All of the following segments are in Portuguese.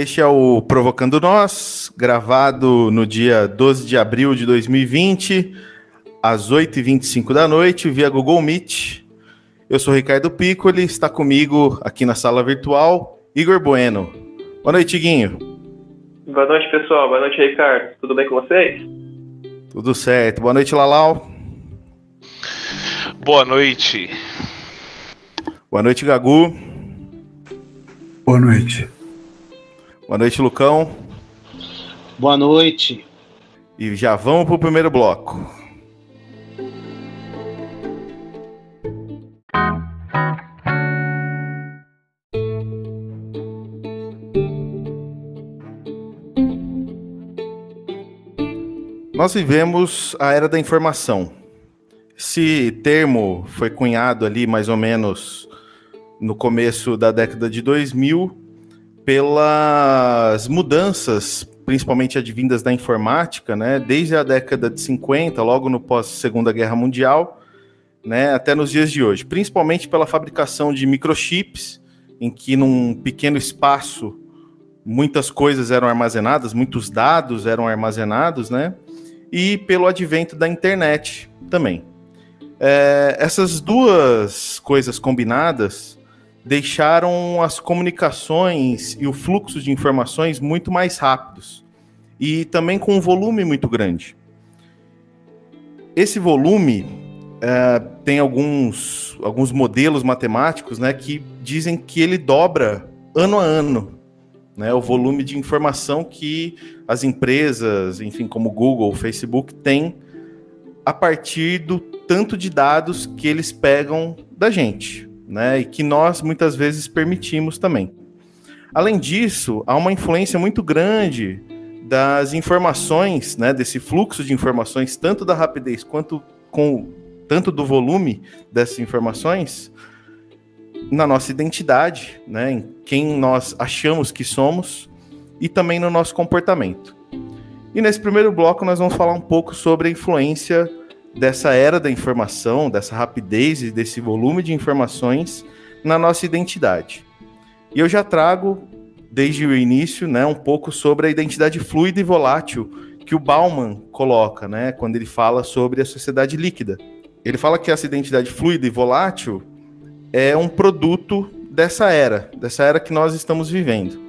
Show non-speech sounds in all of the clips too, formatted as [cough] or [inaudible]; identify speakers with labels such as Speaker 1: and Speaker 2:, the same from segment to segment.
Speaker 1: Este é o Provocando Nós, gravado no dia 12 de abril de 2020, às 8h25 da noite, via Google Meet. Eu sou Ricardo Piccoli, está comigo aqui na sala virtual, Igor Bueno. Boa noite, Guinho.
Speaker 2: Boa noite, pessoal. Boa noite, Ricardo. Tudo bem com vocês?
Speaker 1: Tudo certo. Boa noite, Lalau.
Speaker 3: Boa noite.
Speaker 1: Boa noite, Gagu.
Speaker 4: Boa noite.
Speaker 1: Boa noite, Lucão.
Speaker 5: Boa noite.
Speaker 1: E já vamos para o primeiro bloco. Nós vivemos a era da informação. Esse termo foi cunhado ali mais ou menos no começo da década de 2000 pelas mudanças, principalmente advindas da informática, né, desde a década de 50, logo no pós-Segunda Guerra Mundial, né, até nos dias de hoje, principalmente pela fabricação de microchips, em que num pequeno espaço muitas coisas eram armazenadas, muitos dados eram armazenados, né, e pelo advento da internet também. É, essas duas coisas combinadas deixaram as comunicações e o fluxo de informações muito mais rápidos e também com um volume muito grande. Esse volume é, tem alguns, alguns modelos matemáticos né, que dizem que ele dobra ano a ano né, o volume de informação que as empresas, enfim, como Google, Facebook, têm a partir do tanto de dados que eles pegam da gente né? E que nós muitas vezes permitimos também. Além disso, há uma influência muito grande das informações, né, desse fluxo de informações, tanto da rapidez quanto com tanto do volume dessas informações na nossa identidade, né, em quem nós achamos que somos e também no nosso comportamento. E nesse primeiro bloco nós vamos falar um pouco sobre a influência dessa era da informação, dessa rapidez e desse volume de informações na nossa identidade. E eu já trago, desde o início, né, um pouco sobre a identidade fluida e volátil que o Bauman coloca, né, quando ele fala sobre a sociedade líquida. Ele fala que essa identidade fluida e volátil é um produto dessa era, dessa era que nós estamos vivendo.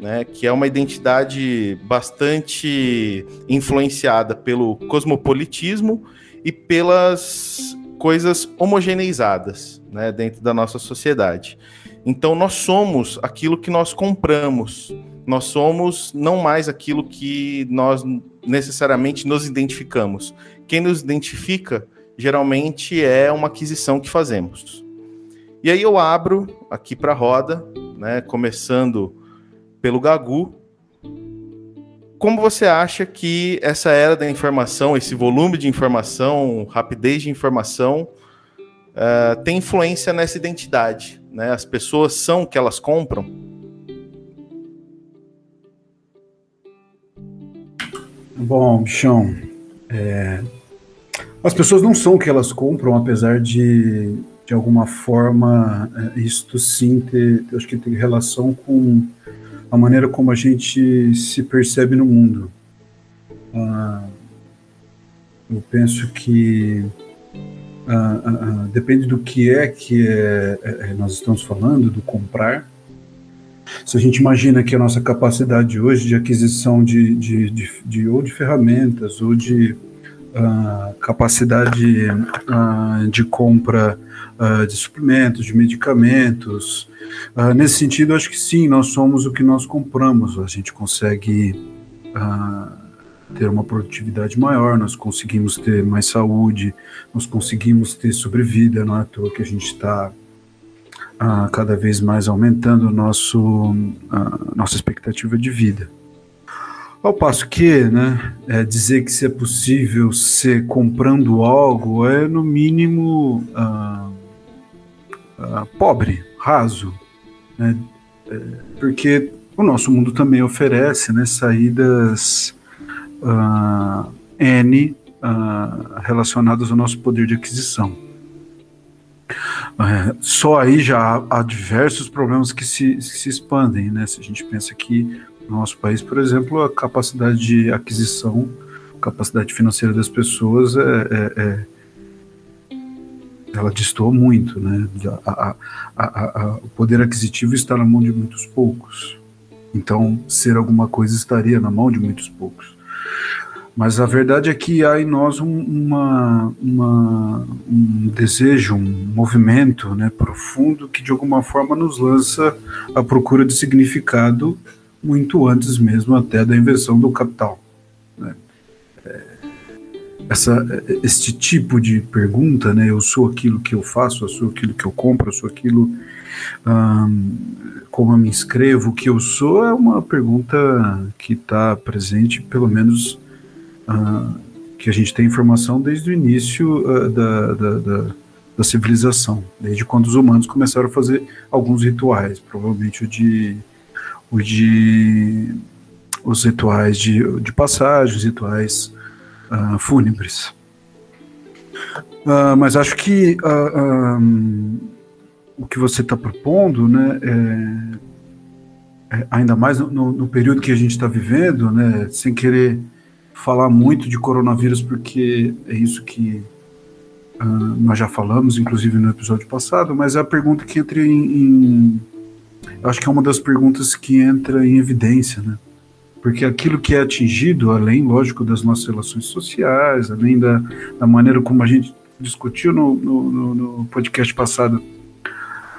Speaker 1: Né, que é uma identidade bastante influenciada pelo cosmopolitismo e pelas coisas homogeneizadas né, dentro da nossa sociedade. Então, nós somos aquilo que nós compramos. Nós somos não mais aquilo que nós necessariamente nos identificamos. Quem nos identifica geralmente é uma aquisição que fazemos. E aí eu abro aqui para a roda, né, começando pelo Gagu, como você acha que essa era da informação, esse volume de informação, rapidez de informação, uh, tem influência nessa identidade? Né? As pessoas são o que elas compram?
Speaker 4: Bom, bichão, é... as pessoas não são o que elas compram, apesar de, de alguma forma, é, isto sim ter, acho que tem relação com a maneira como a gente se percebe no mundo. Ah, eu penso que ah, ah, ah depende do que é que é, é, é, nós estamos falando, do comprar. Se a gente imagina que a nossa capacidade hoje de aquisição de, de, de, de ou de ferramentas ou de uh, capacidade de compra de suplementos, de medicamentos. nesse sentido, acho que sim, nós somos o que nós compramos. A gente consegue ter uma produtividade maior, nós conseguimos ter mais saúde, nós conseguimos ter sobrevida, não é à toa que a gente está cada vez mais aumentando nosso, nossa expectativa de vida. Ao passo que, né, é dizer que se é possível ser comprando algo é no mínimo ah, ah, pobre, raso, né, é, porque o nosso mundo também oferece né, saídas ah, N ah, relacionadas ao nosso poder de aquisição. É, só aí já há, há diversos problemas que se, se expandem, né? Se a gente pensa que No nosso país, por exemplo, a capacidade de aquisição, capacidade financeira das pessoas é, é, é ela distou muito, né? A, a, a, o poder aquisitivo está na mão de muitos poucos. Então, ser alguma coisa estaria na mão de muitos poucos. Mas a verdade é que há em nós um, uma, uma, um desejo, um movimento né, profundo que de alguma forma nos lança à procura de significado muito antes mesmo até da invenção do capital. Né? É, essa, este tipo de pergunta, né, eu sou aquilo que eu faço, eu sou aquilo que eu compro, eu sou aquilo hum, como eu me inscrevo, o que eu sou, é uma pergunta que está presente pelo menos uh, que a gente tem informação desde o início uh, da, da, da, da, civilização, desde quando os humanos começaram a fazer alguns rituais, provavelmente o de, o de os rituais de, de passagem, os rituais uh, fúnebres. mas acho que um, o que você está propondo, né, é, é, ainda mais no, no, período que a gente está vivendo, né, sem querer falar muito de coronavírus, porque é isso que uh, nós já falamos, inclusive no episódio passado, mas é a pergunta que entra em, em. Acho que é uma das perguntas que entra em evidência, né? Porque aquilo que é atingido, além, lógico, das nossas relações sociais, além da, da maneira como a gente discutiu no, no, no podcast passado,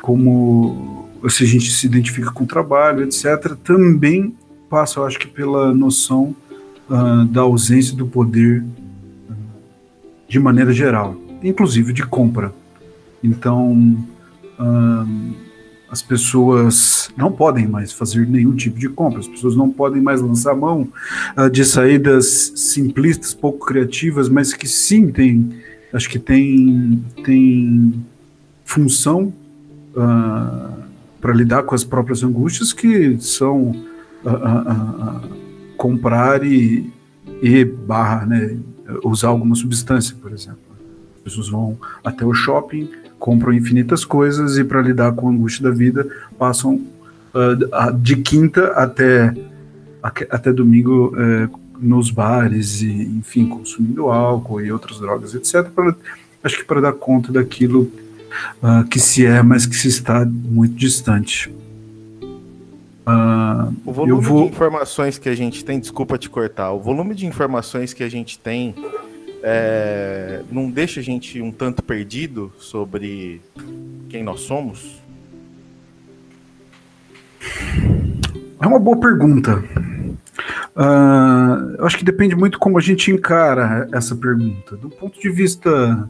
Speaker 4: como se a gente se identifica com o trabalho, etc., também passa, eu acho que, pela noção uh, da ausência do poder uh, de maneira geral, inclusive de compra. Então, uh, as pessoas não podem mais fazer nenhum tipo de compra, as pessoas não podem mais lançar mão de saídas simplistas, pouco criativas, mas que sim tem, acho que tem, tem função para lidar com as próprias angústias que são comprar e, e barra, né, usar alguma substância, por exemplo. As pessoas vão até o shopping, compram infinitas coisas e para lidar com a angústia da vida passam uh, de quinta até até domingo uh, nos bares e enfim consumindo álcool e outras drogas etc pra, acho que para dar conta daquilo uh, que se é mas que se está muito distante.
Speaker 1: Uh, o volume vou... de informações que a gente tem, desculpa te cortar, o volume de informações que a gente tem é, não deixa a gente um tanto perdido sobre quem nós somos?
Speaker 4: É uma boa pergunta. Uh, eu acho que depende muito como a gente encara essa pergunta. Do ponto de vista,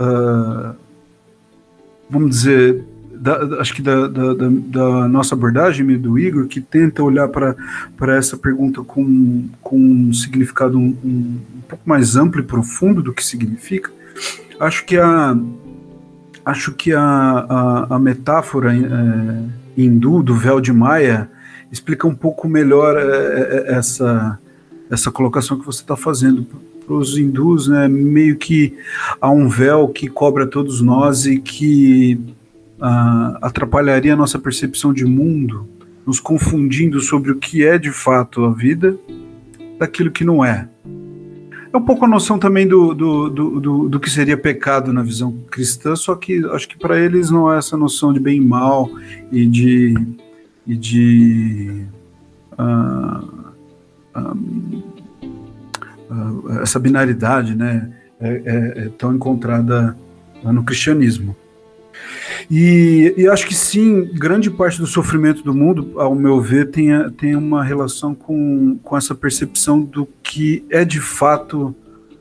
Speaker 4: uh, vamos dizer, da, acho que da, da, da, nossa abordagem, do Igor, que tenta olhar para essa pergunta com, com um significado um, um, pouco mais amplo e profundo do que significa, acho que a, acho que a, a, a metáfora é, hindu do véu de Maia explica um pouco melhor é, é, essa, essa colocação que você está fazendo. Para os hindus, né, meio que há um véu que cobre a todos nós e que uh, atrapalharia a nossa percepção de mundo, nos confundindo sobre o que é de fato a vida daquilo que não é. É um pouco a noção também do, do, do, do, do que seria pecado na visão cristã, só que acho que para eles não é essa noção de bem e mal e de, e de uh, uh, essa binaridade né, é, é, é tão encontrada no cristianismo. E, e, acho que sim, grande parte do sofrimento do mundo, ao meu ver, tem, tem uma relação com, com essa percepção do que é de fato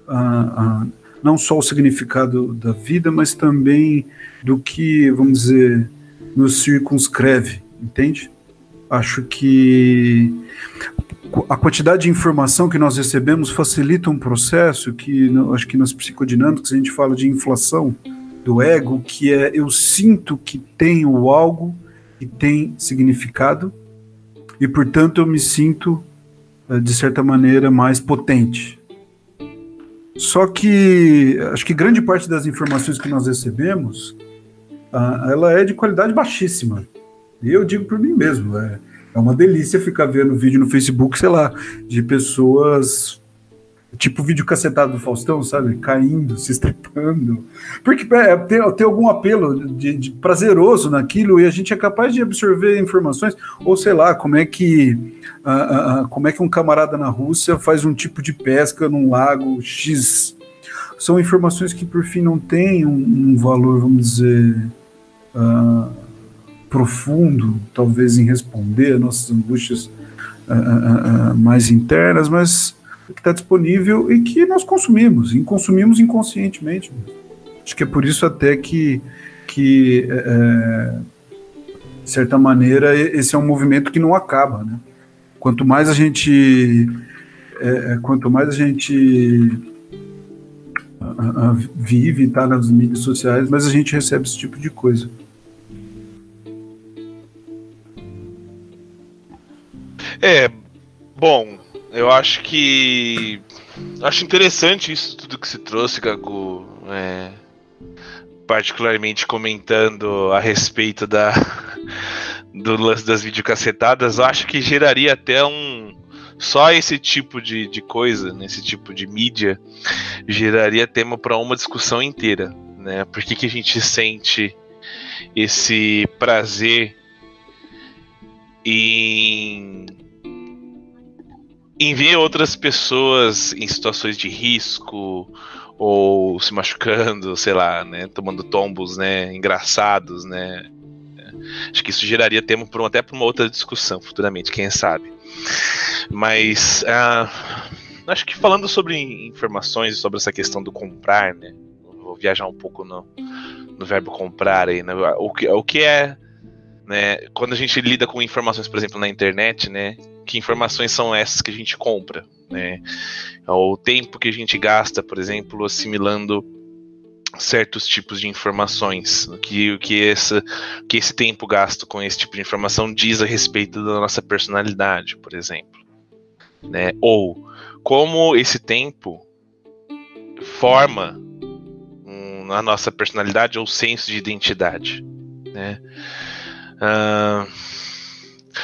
Speaker 4: uh, uh, não só o significado da vida, mas também do que, vamos dizer, nos circunscreve, entende? Acho que a quantidade de informação que nós recebemos facilita um processo que, acho que nas psicodinâmicas a gente fala de inflação, do ego, que é eu sinto que tenho algo que tem significado e, portanto, eu me sinto, eh, de certa maneira, mais potente. Só que acho que grande parte das informações que nós recebemos, uh, ela é de qualidade baixíssima. E eu digo por mim mesmo, é, É uma delícia ficar vendo vídeo no Facebook, sei lá, de pessoas tipo vídeo cacetado do Faustão, sabe? Caindo, se estrepando. Porque é, tem, tem algum apelo de, de, prazeroso naquilo e a gente é capaz de absorver informações, ou sei lá, como é que uh, uh, como é que um camarada na Rússia faz um tipo de pesca num lago X. São informações que por fim não têm um, um valor, vamos dizer, profundo, talvez em responder a nossas angústias mais internas, mas que está disponível e que nós consumimos, e consumimos inconscientemente. Acho que é por isso até que, que é, é, de certa maneira, esse é um movimento que não acaba. Né? Quanto mais a gente. É, é quanto mais a gente vive está nas mídias sociais, mas a gente recebe esse tipo de coisa.
Speaker 3: É, bom, eu acho que. Acho interessante isso tudo que se trouxe, Gago. É, particularmente comentando a respeito da, [laughs] do lance das videocacetadas. Eu acho que geraria até um. Só esse tipo de, de coisa, nesse tipo de mídia, geraria tema para uma discussão inteira. Né? Por que, que a gente sente esse prazer em ver outras pessoas em situações de risco ou se machucando, sei lá, né, tomando tombos, né, engraçados, né. Acho que isso geraria tema até para uma outra discussão futuramente, quem sabe. Mas uh, acho que falando sobre informações sobre essa questão do comprar, né, vou viajar um pouco no, no verbo comprar aí, né, o que, o que é né, quando a gente lida com informações, por exemplo, na internet, né, que informações são essas que a gente compra, né? O tempo que a gente gasta, por exemplo, assimilando certos tipos de informações, o que, o que, esse, que esse tempo gasto com esse tipo de informação diz a respeito da nossa personalidade, por exemplo, né? Ou como esse tempo forma um, a nossa personalidade ou senso de identidade, né? Uh,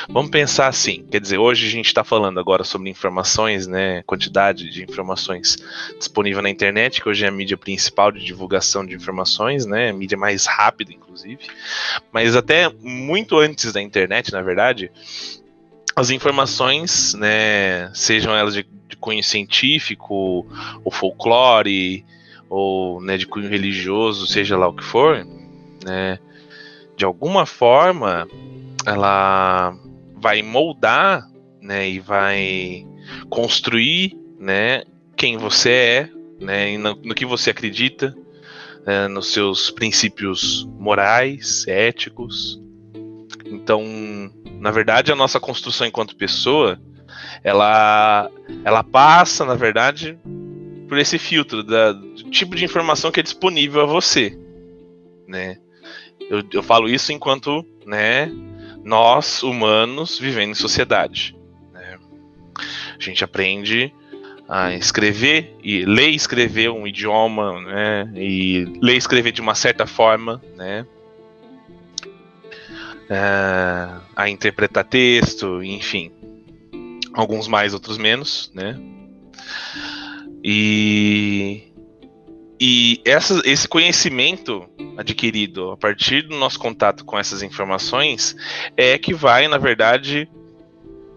Speaker 3: Vamos pensar assim, quer dizer, hoje a gente está falando agora sobre informações, né, quantidade de informações disponível na internet, que hoje é a mídia principal de divulgação de informações, né, mídia mais rápida, inclusive. Mas até muito antes da internet, na verdade, as informações, né, sejam elas de, de cunho científico, ou folclore, ou né, de cunho religioso, seja lá o que for, né, de alguma forma ela vai moldar, né, e vai construir, né, quem você é, né, no, no que você acredita, né, nos seus princípios morais, éticos. Então, na verdade, a nossa construção enquanto pessoa, ela, ela passa, na verdade, por esse filtro da, do tipo de informação que é disponível a você, né? Eu, eu falo isso enquanto, né, nós, humanos, vivendo em sociedade. Né? A gente aprende a escrever e ler e escrever um idioma, né? E ler e escrever de uma certa forma, né? É, a interpretar texto, enfim, alguns mais, outros menos, né? E e essa, esse conhecimento adquirido a partir do nosso contato com essas informações é que vai, na verdade,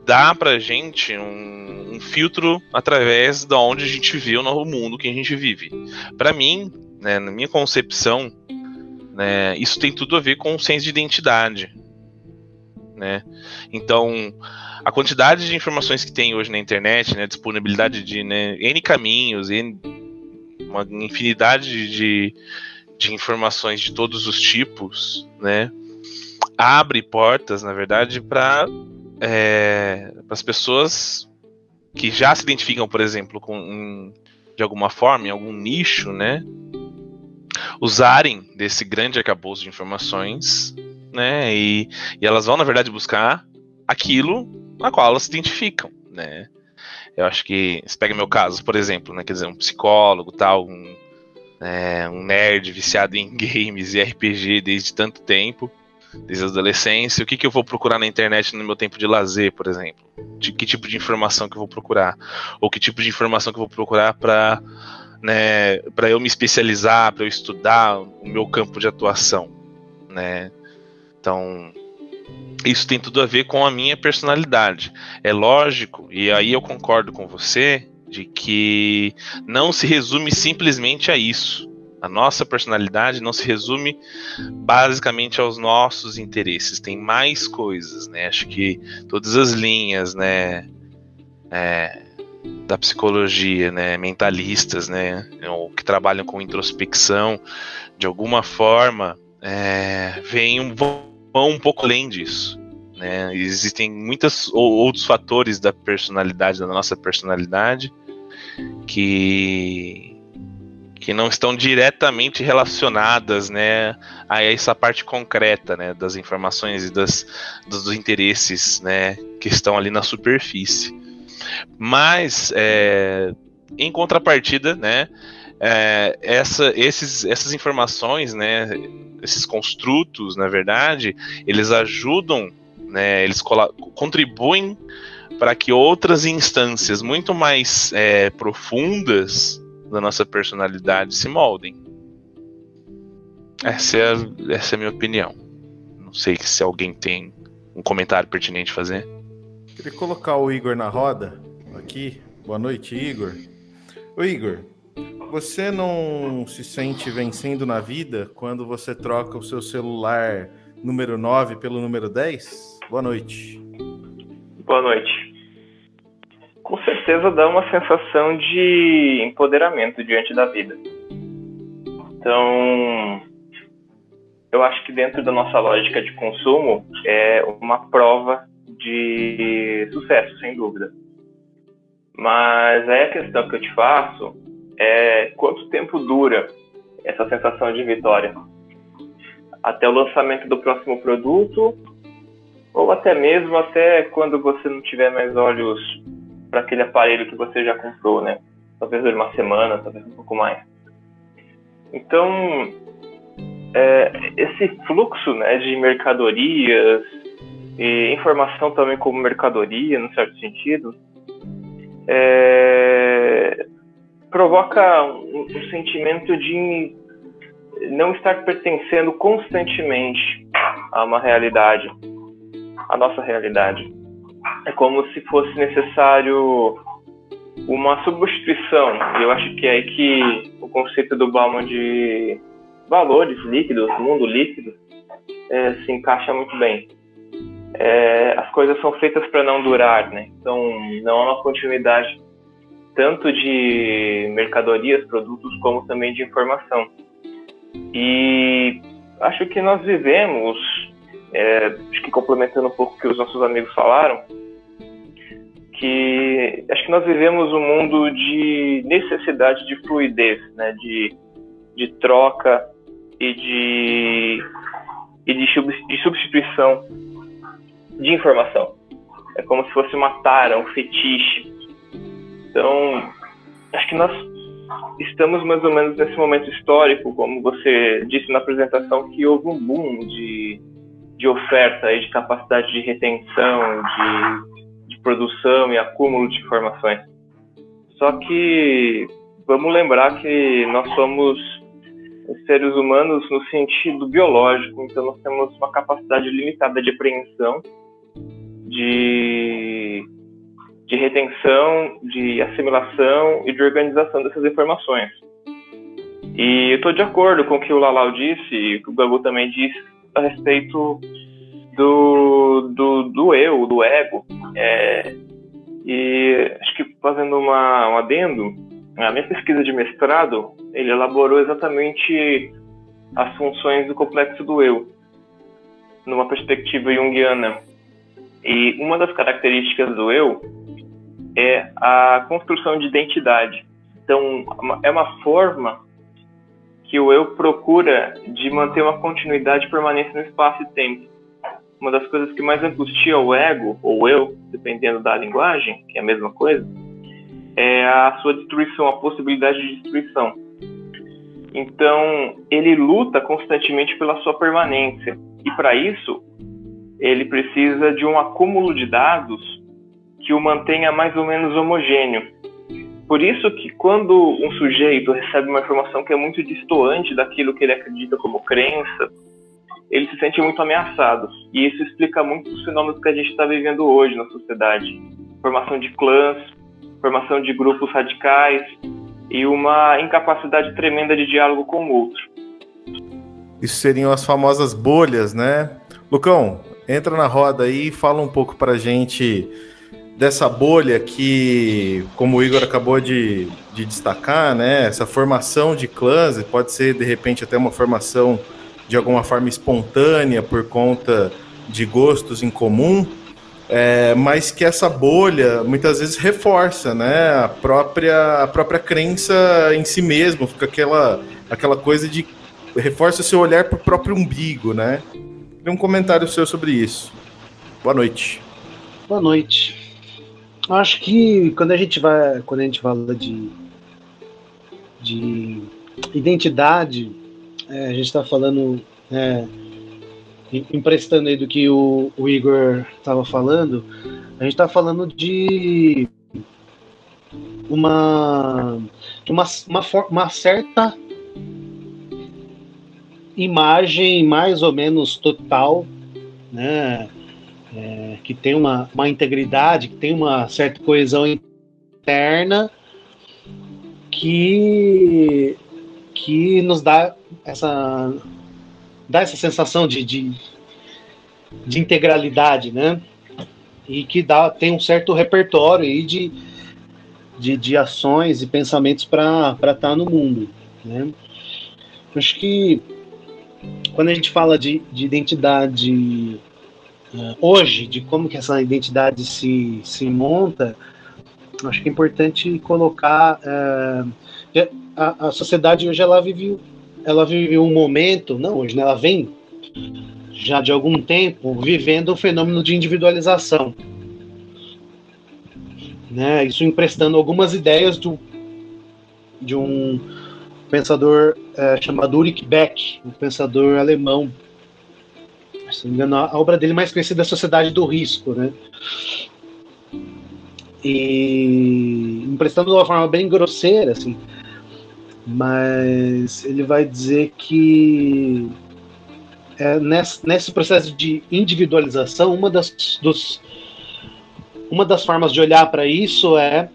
Speaker 3: dar pra gente um, um filtro através de onde a gente vê o novo mundo que a gente vive. Para mim, né, na minha concepção, né, isso tem tudo a ver com o senso de identidade. Né? Então, a quantidade de informações que tem hoje na internet, né, disponibilidade de né, N caminhos, N uma infinidade de, de informações de todos os tipos, né? Abre portas, na verdade, para é, as pessoas que já se identificam, por exemplo, com de alguma forma, em algum nicho, né? Usarem desse grande arcabouço de informações, né? E, e elas vão, na verdade, buscar aquilo a qual elas se identificam, né? Eu acho que, se pega meu caso, por exemplo, né, quer dizer, um psicólogo, tal, um, é, um nerd viciado em [laughs] games e RPG desde tanto tempo, desde a adolescência. O que, que eu vou procurar na internet no meu tempo de lazer, por exemplo? De que tipo de informação que eu vou procurar? Ou que tipo de informação que eu vou procurar para né, para eu me especializar, para eu estudar o meu campo de atuação, né? Então, isso tem tudo a ver com a minha personalidade. É lógico, e aí eu concordo com você, de que não se resume simplesmente a isso. A nossa personalidade não se resume basicamente aos nossos interesses. Tem mais coisas, né? Acho que todas as linhas, né? É, da psicologia, né? Mentalistas, né? Ou que trabalham com introspecção, de alguma forma, é, vem um, vão um pouco além disso. Né? Existem muitos outros fatores da personalidade, da nossa personalidade, que que não estão diretamente relacionadas, né, a essa parte concreta, né, das informações e das, dos, interesses, né, que estão ali na superfície. Mas, é, em contrapartida, né, é, essa, esses, essas informações, né, esses construtos, na verdade, eles ajudam, né, eles contribuem para que outras instâncias muito mais é, profundas da nossa personalidade se moldem. Essa é, a, essa é a minha opinião. Não sei se alguém tem um comentário pertinente a fazer.
Speaker 1: Queria colocar o Igor na roda aqui. Boa noite, Igor. O Igor, você não se sente vencendo na vida quando você troca o seu celular número 9 pelo número 10? Boa noite.
Speaker 2: Boa noite com certeza dá uma sensação de empoderamento diante da vida. Então, eu acho que dentro da nossa lógica de consumo é uma prova de sucesso, sem dúvida. Mas aí a questão que eu te faço é quanto tempo dura essa sensação de vitória? Até o lançamento do próximo produto ou até mesmo até quando você não tiver mais olhos para aquele aparelho que você já comprou, né? Talvez uma semana, talvez um pouco mais. Então, é, esse fluxo né, de mercadorias e informação também como mercadoria, no certo sentido, é, provoca um, um sentimento de não estar pertencendo constantemente a uma realidade, a nossa realidade é como se fosse necessário uma substituição. Eu acho que é aí que o conceito do Bauman de valores líquidos, mundo líquido, é, se encaixa muito bem. É, as coisas são feitas para não durar, né? Então não há uma continuidade tanto de mercadorias, produtos, como também de informação. E acho que nós vivemos, é, acho que complementando um pouco o que os nossos amigos falaram, que acho que nós vivemos um mundo de necessidade de fluidez, né, de, de troca e de, e de, substituição de informação. É como se fosse uma tara, um fetiche. Então, acho que nós estamos mais ou menos nesse momento histórico, como você disse na apresentação, que houve um boom de, de oferta e de capacidade de retenção, de produção e acúmulo de informações. Só que vamos lembrar que nós somos seres humanos no sentido biológico, então nós temos uma capacidade limitada de apreensão, de, de retenção, de assimilação e de organização dessas informações. E eu estou de acordo com o que o Lalau disse e o que o Gabu também disse a respeito do, do, do eu, do ego. É, e acho que fazendo uma, um adendo, a minha pesquisa de mestrado, ele elaborou exatamente as funções do complexo do eu, numa perspectiva junguiana. E uma das características do eu é a construção de identidade. Então, é uma forma que o eu procura de manter uma continuidade e permanência no espaço e tempo uma das coisas que mais angustia o ego, ou eu, dependendo da linguagem, que é a mesma coisa, é a sua destruição, a possibilidade de destruição. Então, ele luta constantemente pela sua permanência. E para isso, ele precisa de um acúmulo de dados que o mantenha mais ou menos homogêneo. Por isso que quando um sujeito recebe uma informação que é muito distoante daquilo que ele acredita como crença, ele se sente muito ameaçado. E isso explica muito os fenômenos que a gente está vivendo hoje na sociedade. Formação de clãs, formação de grupos radicais e uma incapacidade tremenda de diálogo com o outro.
Speaker 1: Isso seriam as famosas bolhas, né? Lucão, entra na roda aí e fala um pouco para gente dessa bolha que, como o Igor acabou de, de destacar, né? Essa formação de clãs pode ser de repente até uma formação de alguma forma espontânea por conta de gostos em comum, é, mas que essa bolha muitas vezes reforça né, a, própria, a própria crença em si mesmo, fica aquela, aquela coisa de reforça o seu olhar para o próprio umbigo, né? Um comentário seu sobre isso. Boa noite.
Speaker 5: Boa noite. Acho que quando a gente vai, quando a gente fala de, de identidade, é, a gente está falando, é, emprestando aí do que o, o Igor estava falando, a gente está falando de uma, uma, uma, uma certa imagem mais ou menos total, né? É, que tem uma, uma integridade, que tem uma certa coesão interna, que, que nos dá essa dá essa sensação de, de, de integralidade, né? E que dá, tem um certo repertório aí de, de, de ações e pensamentos para estar tá no mundo, né? Acho que quando a gente fala de, de identidade hoje, de como que essa identidade se, se monta, acho que é importante colocar uh, a, a sociedade hoje ela vive ela vive um momento, não hoje, né, ela vem já de algum tempo vivendo o fenômeno de individualização. Né, isso emprestando algumas ideias do, de um pensador é, chamado Ulrich Beck, um pensador alemão. Se não me engano, a obra dele mais conhecida é a Sociedade do Risco, né? E emprestando de uma forma bem grosseira, assim, mas ele vai dizer que é, nesse, nesse processo de individualização, uma das, dos, uma das formas de olhar para isso é,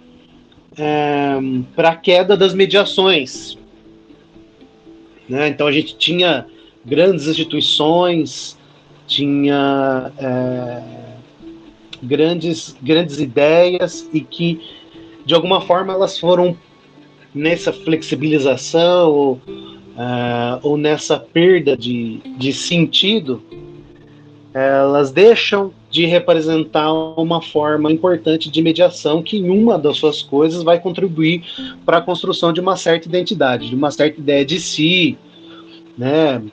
Speaker 5: é para a queda das mediações. Né? Então a gente tinha grandes instituições, tinha é, grandes, grandes ideias e que de alguma forma elas foram nessa flexibilização ou, uh, ou nessa perda de, de sentido, elas deixam de representar uma forma importante de mediação que em uma das suas coisas vai contribuir para a construção de uma certa identidade, de uma certa ideia de si, né,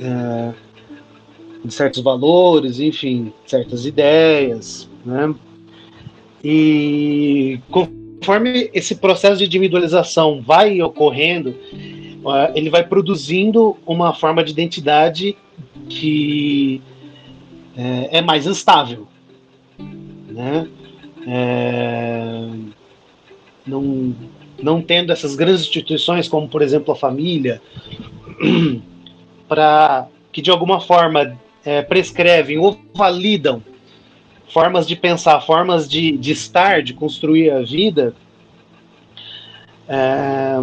Speaker 5: é, de certos valores, enfim, certas ideias, né, e conforme esse processo de individualização vai ocorrendo, ele vai produzindo uma forma de identidade que é, é mais instável, né? É, não, não tendo essas grandes instituições como, por exemplo, a família, [clears throat] para que de alguma forma é, prescrevem ou validam formas de pensar, formas de, de estar, de construir a vida, é,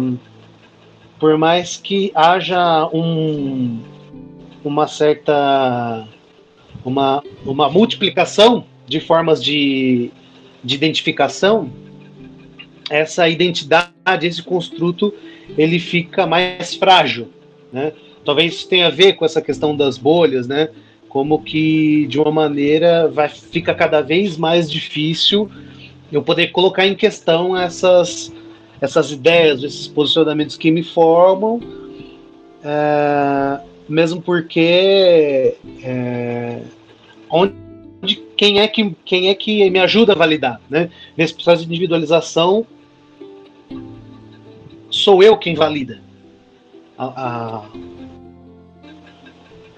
Speaker 5: por mais que haja um, uma certa uma, uma multiplicação de formas de, de identificação, essa identidade, esse construto, ele fica mais frágil, né? Talvez isso tenha a ver com essa questão das bolhas, né? Como que de uma maneira vai fica cada vez mais difícil eu poder colocar em questão essas essas ideias, esses posicionamentos que me formam, é, mesmo porque é, onde quem é que quem é que me ajuda a validar, né? Nesse processo de individualização sou eu quem valida a, a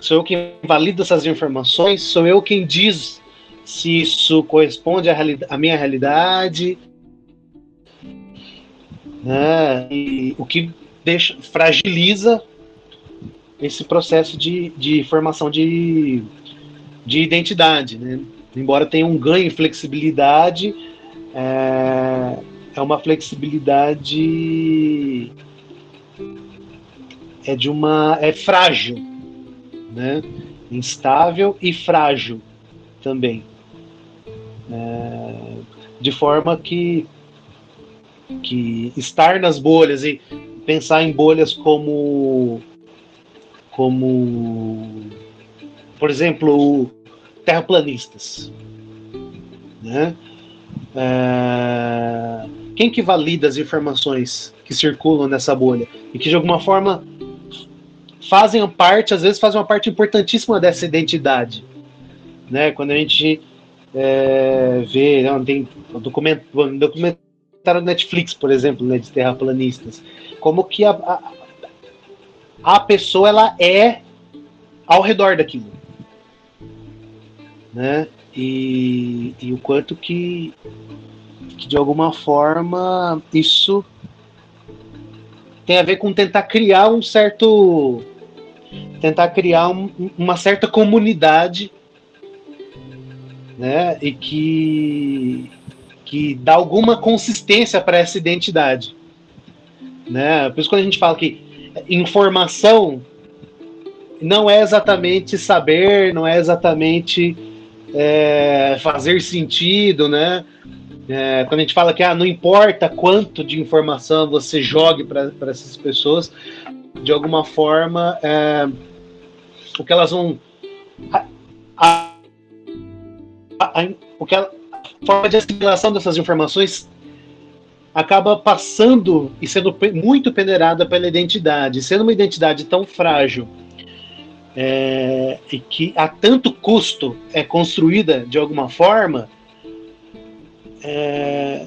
Speaker 5: Sou eu quem valida essas informações? Sou eu quem diz se isso corresponde à, à minha realidade? Né? E o que deixa, fragiliza esse processo de, de formação de, de identidade. Né? Embora tenha um ganho em flexibilidade, é, é uma flexibilidade é de uma é frágil, né? Instável e frágil também, é, de forma que que estar nas bolhas e pensar em bolhas como como por exemplo terraplanistas, né? É, quem que valida as informações que circulam nessa bolha e que de alguma forma fazem parte, às vezes fazem uma parte importantíssima dessa identidade, né? Quando a gente é, vê, não, tem um documento, um documentário do Netflix, por exemplo, né, de terraplanistas, como que a, a, a pessoa ela é ao redor daquilo, né? E, e o quanto que, que de alguma forma isso tem a ver com tentar criar um certo tentar criar um, uma certa comunidade né e que que dá alguma consistência para essa identidade né? Por isso quando a gente fala que informação não é exatamente saber não é exatamente é, fazer sentido né? É, quando a gente fala que ah, não importa quanto de informação você jogue para essas pessoas, de alguma forma, é, o que elas vão. A, a, a, o que a forma de assimilação dessas informações acaba passando e sendo muito peneirada pela identidade, sendo uma identidade tão frágil é, e que a tanto custo é construída de alguma forma é,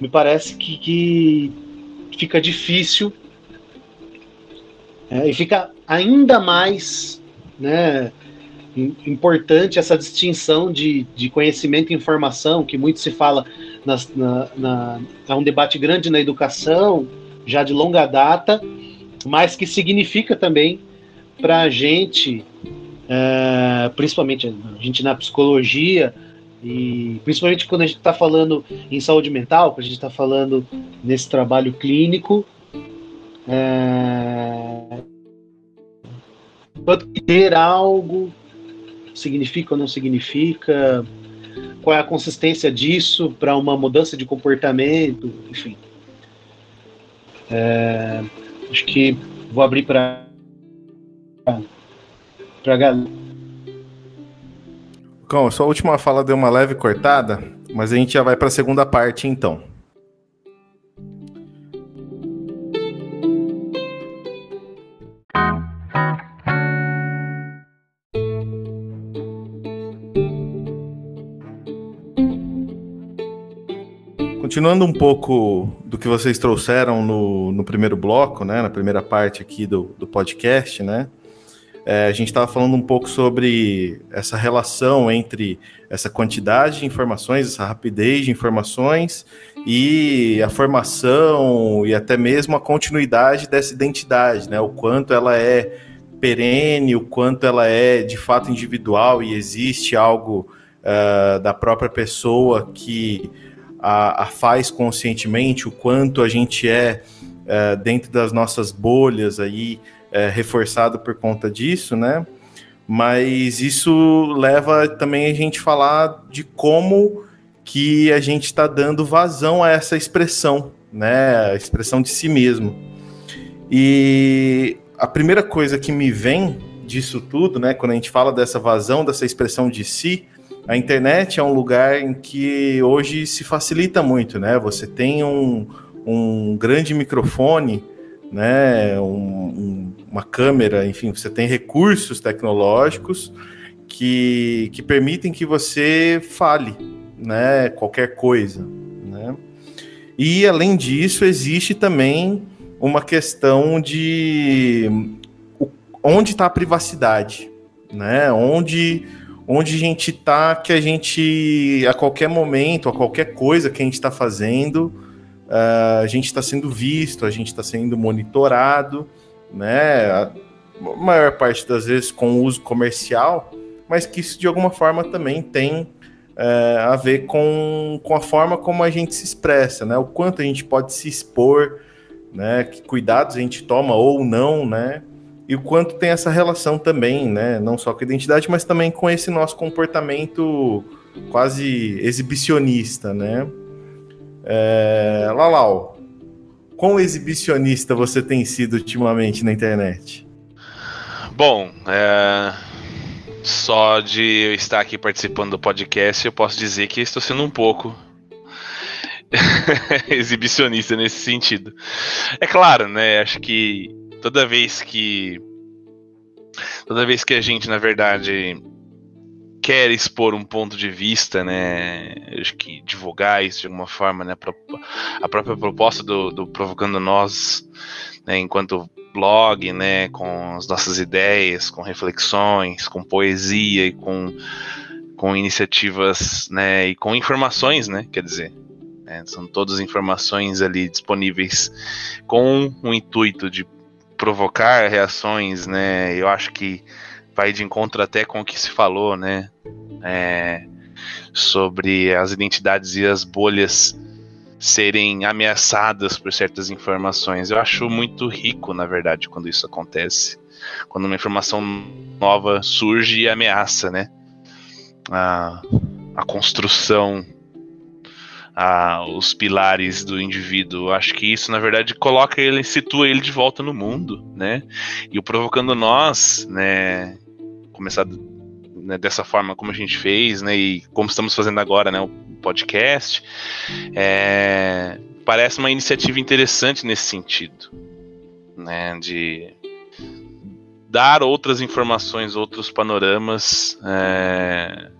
Speaker 5: me parece que, que fica difícil é, e fica ainda mais né, importante essa distinção de, de conhecimento e informação, que muito se fala, na, na, é um debate grande na educação, já de longa data, mas que significa também para a gente, é, principalmente a gente na psicologia, e principalmente quando a gente está falando em saúde mental, quando a gente está falando nesse trabalho clínico, é... ter algo significa ou não significa, qual é a consistência disso para uma mudança de comportamento, enfim. É... Acho que vou abrir para para galera.
Speaker 1: Cão, sua última fala deu uma leve cortada, mas a gente já vai para a segunda parte então. Continuando um pouco do que vocês trouxeram no, no primeiro bloco, né, na primeira parte aqui do, do podcast, né, é, a gente estava falando um pouco sobre essa relação entre essa quantidade de informações, essa rapidez de informações e a formação e até mesmo a continuidade dessa identidade, né? O quanto ela é perene, o quanto ela é de fato individual e existe algo uh, da própria pessoa que a, a, faz conscientemente, o quanto a gente é uh, dentro das nossas bolhas aí é, reforçado por conta disso, né? Mas isso leva também a gente falar de como que a gente está dando vazão a essa expressão, né? A expressão de si mesmo. E a primeira coisa que me vem disso tudo, né? Quando a gente fala dessa vazão, dessa expressão de si, a internet é um lugar em que hoje se facilita muito, né? Você tem um, um grande microfone, né? Um, um uma câmera, enfim, você tem recursos tecnológicos que, que permitem que você fale, né, qualquer coisa, né? E além disso, existe também uma questão de onde está a privacidade, né? Onde onde a gente está que a gente a qualquer momento, a qualquer coisa que a gente está fazendo, uh, a gente está sendo visto, a gente está sendo monitorado, né? A maior parte das vezes com uso comercial, mas que isso de alguma forma também tem uh, a ver com, com a forma como a gente se expressa, né? O quanto a gente pode se expor, né? Que cuidados a gente toma ou não, né? E o quanto tem essa relação também, né? Não só com a identidade, mas também com esse nosso comportamento quase exibicionista, né? É... Lalau, quão exibicionista você tem sido ultimamente na internet?
Speaker 3: Bom, é... só de eu estar aqui participando do podcast, eu posso dizer que estou sendo um pouco [laughs] exibicionista nesse sentido. É claro, né? Acho que toda vez que toda vez que a gente, na verdade, quer expor um ponto de vista, né, acho que divulgar isso de alguma forma, né, a própria proposta do, do Provocando Nós, né, enquanto blog, né, com as nossas ideias, com reflexões, com poesia e com, com iniciativas, né, e com informações, né, quer dizer, né, são todas informações ali disponíveis com o intuito de provocar reações, né? Eu acho que vai de encontro até com o que se falou, né? É, sobre as identidades e as bolhas serem ameaçadas por certas informações. Eu acho muito rico, na verdade, quando isso acontece. Quando uma informação nova surge e ameaça, né? A, a construção a, os pilares do indivíduo. Acho que isso, na verdade, coloca ele, situa ele de volta no mundo, né? E o provocando nós, né? Começar né, dessa forma como a gente fez, né? E como estamos fazendo agora, né? O podcast, é, parece uma iniciativa interessante nesse sentido, né? De dar outras informações, outros panoramas é,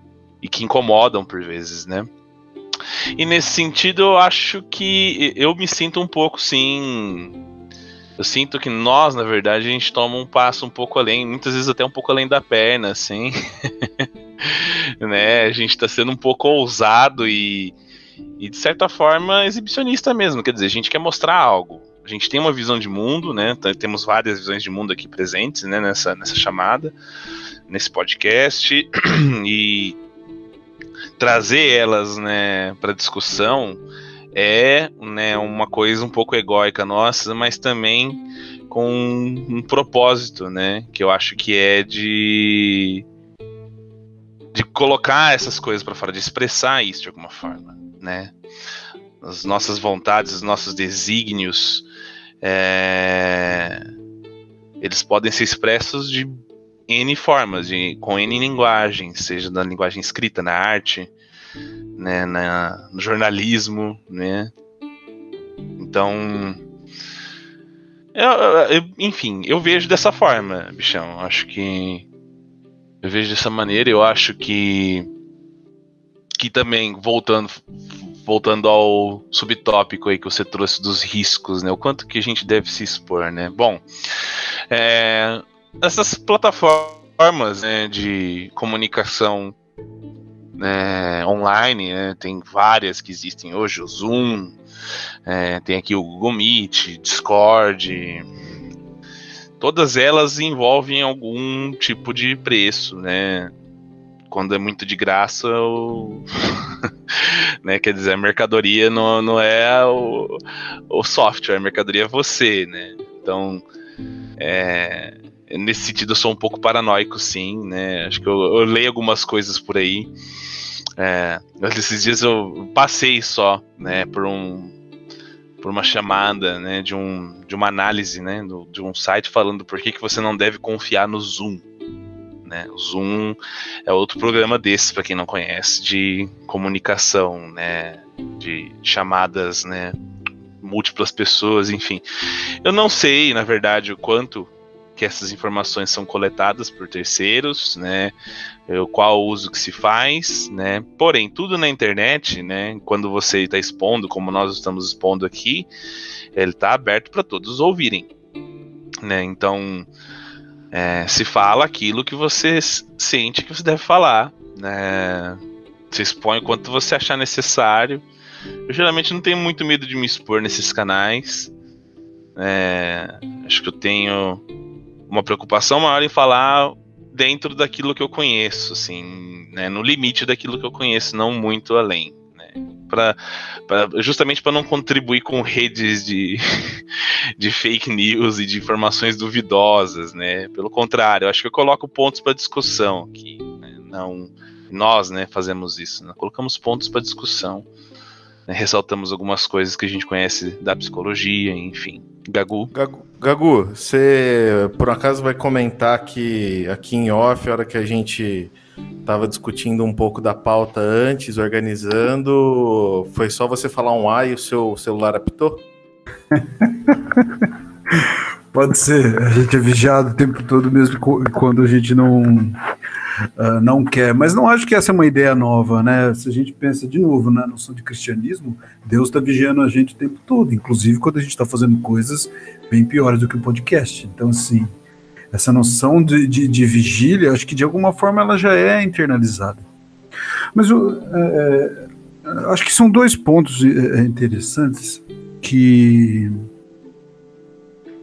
Speaker 3: e que incomodam por vezes, né? E nesse sentido, eu acho que eu me sinto um pouco, sim. Eu sinto que nós, na verdade, a gente toma um passo um pouco além, muitas vezes até um pouco além da perna, assim. [laughs] né? A gente tá sendo um pouco ousado e, e, de certa forma, exibicionista mesmo. Quer dizer, a gente quer mostrar algo. A gente tem uma visão de mundo, né? Temos várias visões de mundo aqui presentes, né? Nessa, nessa chamada, nesse podcast. [clears throat] E trazer elas né, para discussão é né, uma coisa um pouco egóica nossa, mas também com um propósito, né? Que eu acho que é de de colocar essas coisas para fora, de expressar isso de alguma forma, né? As nossas vontades, os nossos desígnios, é... eles podem ser expressos de N formas, de, com N linguagens, seja na linguagem escrita, na arte, né, na, no jornalismo, né? Então, eu, eu, enfim, eu vejo dessa forma, bichão. Acho que eu vejo dessa maneira. Eu acho que que também voltando voltando ao subtópico aí que você trouxe dos riscos, né? O quanto que a gente deve se expor, né? Bom, é, essas plataformas né, de comunicação né, online, né, tem várias que existem hoje, o Zoom, é, tem aqui o Google Meet, Discord, todas elas envolvem algum tipo de preço, né? Quando é muito de graça, o... [laughs] né, quer dizer, a mercadoria não, não é o, o software, a mercadoria é você, né? Então, é, nesse sentido eu sou um pouco paranoico, sim, né? Acho que eu, eu leio algumas coisas por aí. É, esses dias eu passei só, né, por um por uma chamada, né, de um de uma análise, né, do, de um site falando por que, que você não deve confiar no Zoom, né? O Zoom é outro programa desse para quem não conhece de comunicação, né, de chamadas, né, múltiplas pessoas, enfim. Eu não sei, na verdade, o quanto que essas informações são coletadas por terceiros, né? Qual o uso que se faz, né? Porém, tudo na internet, né? Quando você está expondo, como nós estamos expondo aqui, ele está aberto para todos ouvirem, né? Então, É, se fala aquilo que você sente que você deve falar, né? Você expõe o quanto você achar necessário. Eu geralmente não tenho muito medo de me expor nesses canais. É, acho que eu tenho uma preocupação maior em falar dentro daquilo que eu conheço, assim, né, no limite daquilo que eu conheço, não muito além. Né, pra, pra justamente para não contribuir com redes de, [laughs] de fake news e de informações duvidosas, né? Pelo contrário, acho que eu coloco pontos para discussão aqui, né, não nós, né, fazemos isso, né, colocamos pontos para discussão, né, ressaltamos algumas coisas que a gente conhece da psicologia, enfim. Gagu.
Speaker 1: Gagu, Gagu, você por acaso vai comentar que aqui em off, a hora que a gente estava discutindo um pouco da pauta antes, organizando, foi só você falar um A e o seu celular apitou? [laughs]
Speaker 4: Pode ser. A gente é vigiado o tempo todo, mesmo quando a gente não uh, não quer. Mas não acho que essa é uma ideia nova, né? Se a gente pensa de novo na noção de cristianismo, Deus está vigiando a gente o tempo todo, inclusive quando a gente está fazendo coisas bem piores do que o podcast. Então, assim, essa noção de, de, de vigília, acho que de alguma forma ela já é internalizada. Mas eu, é, é, acho que são dois pontos é, interessantes que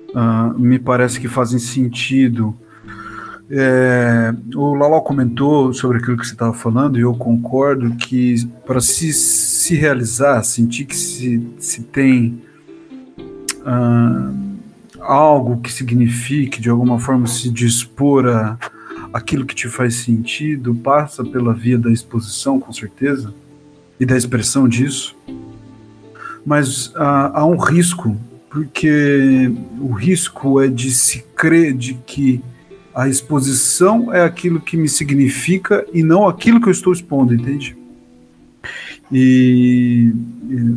Speaker 4: uh, me parece que fazem sentido é, o Lalo comentou sobre aquilo que você estava falando e eu concordo que para se, se realizar, sentir que se, se tem ah, algo que signifique, de alguma forma se dispor a aquilo que te faz sentido, passa pela via da exposição, com certeza, e da expressão disso. Mas ah, há um risco, porque o risco é de se crer de que a exposição é aquilo que me significa e não aquilo que eu estou expondo, entende? E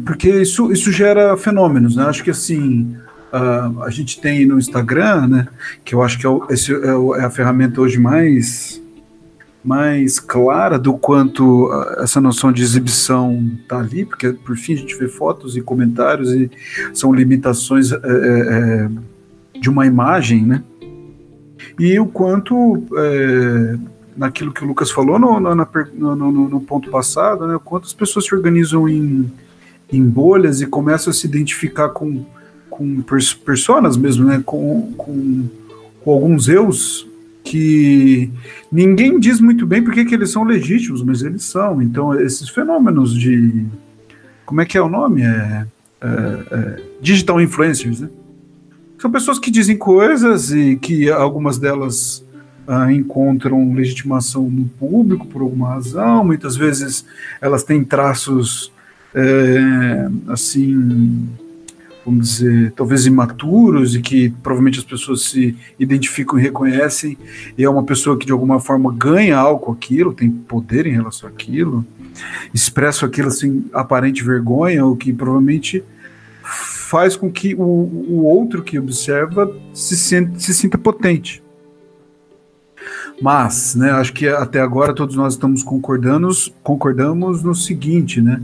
Speaker 4: porque isso, isso gera fenômenos, né? Acho que assim a, a gente tem no Instagram, né? Que eu acho que é, o, esse é, é a ferramenta hoje mais mais clara do quanto essa noção de exibição está ali, porque por fim a gente vê fotos e comentários e são limitações é, é, é de uma imagem, né? E o quanto, é, naquilo que o Lucas falou no, no, no, no, ponto passado, né, quanto as pessoas se organizam em, em bolhas e começam a se identificar com, com personas mesmo, né, com, com, com alguns eus que ninguém diz muito bem porque que eles são legítimos, mas eles são. Então, esses fenômenos de. Como é que é o nome? É, é, é digital influencers, né? São pessoas que dizem coisas e que algumas delas ah, encontram legitimação no público por alguma razão, muitas vezes elas têm traços é, assim, vamos dizer, talvez imaturos e que provavelmente as pessoas se identificam e reconhecem, e é uma pessoa que de alguma forma ganha algo com aquilo, tem poder em relação àquilo, expressa aquilo sem aparente vergonha, ou que provavelmente faz com que o, o outro que observa se, sente, se sinta potente. Mas, né, acho que até agora todos nós estamos concordando, concordamos no seguinte, né,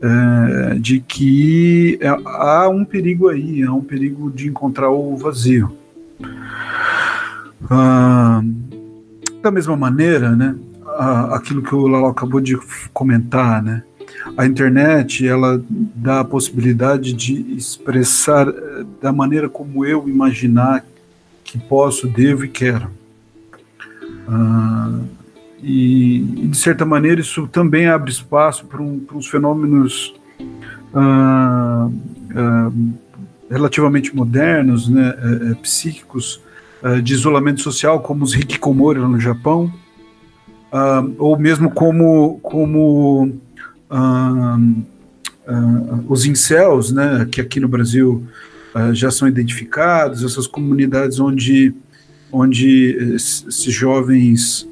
Speaker 4: é, de que é, há um perigo aí, há um perigo de encontrar o vazio. Ah, da mesma maneira, né, aquilo que o Lalo acabou de comentar, né, a internet ela dá a possibilidade de expressar eh, da maneira como eu imaginar que posso, devo e quero. Ah, e, de certa maneira isso também abre espaço para um, uns fenômenos ah, ah, relativamente modernos, né, é, é, psíquicos, de isolamento social, como os hikikomori no Japão, ou mesmo como, como os incels, né, que aqui no Brasil uh, já são identificados, essas comunidades onde, onde esses jovens